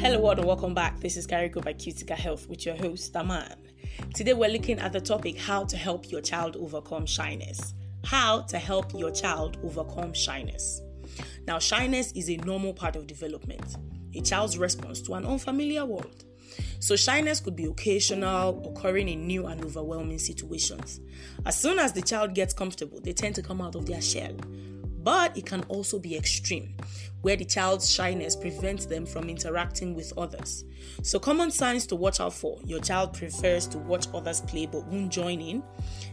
Hello, world, and welcome back. This is Carigo by Cutica Health with your host, Aman. Today, we're looking at the topic how to help your child overcome shyness. How to help your child overcome shyness. Now, shyness is a normal part of development, a child's response to an unfamiliar world. So, shyness could be occasional, occurring in new and overwhelming situations. As soon as the child gets comfortable, they tend to come out of their shell. But it can also be extreme, where the child's shyness prevents them from interacting with others. So, common signs to watch out for your child prefers to watch others play but won't join in.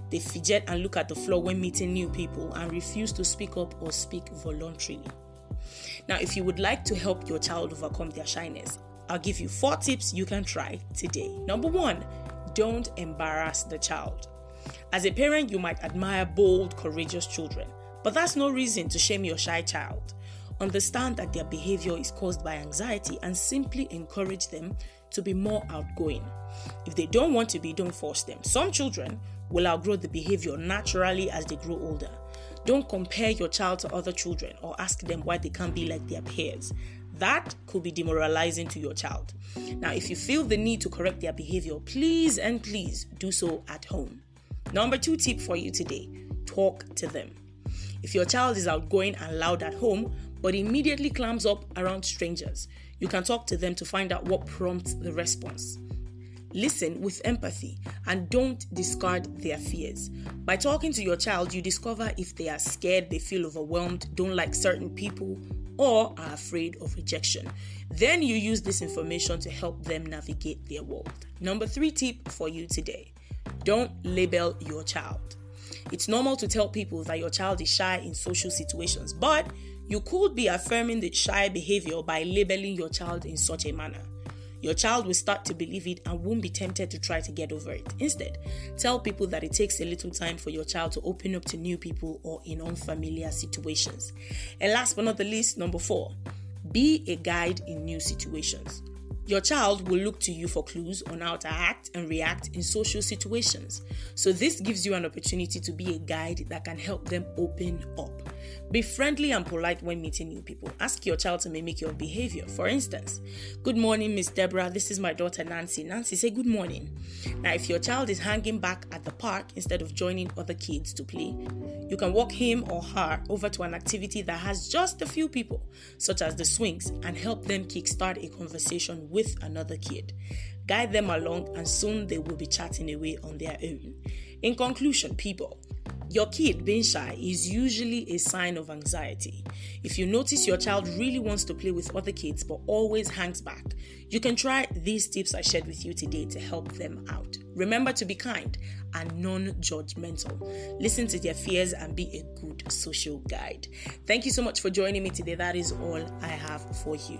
They fidget and look at the floor when meeting new people and refuse to speak up or speak voluntarily. Now, if you would like to help your child overcome their shyness, I'll give you four tips you can try today. Number one, don't embarrass the child. As a parent, you might admire bold, courageous children, but that's no reason to shame your shy child. Understand that their behavior is caused by anxiety and simply encourage them to be more outgoing. If they don't want to be, don't force them. Some children will outgrow the behavior naturally as they grow older. Don't compare your child to other children or ask them why they can't be like their peers. That could be demoralizing to your child. Now, if you feel the need to correct their behavior, please and please do so at home. Number two tip for you today talk to them. If your child is outgoing and loud at home, but immediately clams up around strangers, you can talk to them to find out what prompts the response. Listen with empathy and don't discard their fears. By talking to your child, you discover if they are scared, they feel overwhelmed, don't like certain people, or are afraid of rejection. Then you use this information to help them navigate their world. Number three tip for you today don't label your child. It's normal to tell people that your child is shy in social situations, but you could be affirming the shy behavior by labeling your child in such a manner. Your child will start to believe it and won't be tempted to try to get over it. Instead, tell people that it takes a little time for your child to open up to new people or in unfamiliar situations. And last but not the least, number four, be a guide in new situations. Your child will look to you for clues on how to act and react in social situations. So, this gives you an opportunity to be a guide that can help them open up. Be friendly and polite when meeting new people. Ask your child to mimic your behavior. For instance, Good morning, Miss Deborah. This is my daughter Nancy. Nancy, say good morning. Now, if your child is hanging back at the park instead of joining other kids to play, you can walk him or her over to an activity that has just a few people, such as the swings, and help them kickstart a conversation with another kid. Guide them along, and soon they will be chatting away on their own. In conclusion, people, your kid being shy is usually a sign of anxiety. If you notice your child really wants to play with other kids but always hangs back, you can try these tips I shared with you today to help them out. Remember to be kind and non judgmental. Listen to their fears and be a good social guide. Thank you so much for joining me today. That is all I have for you.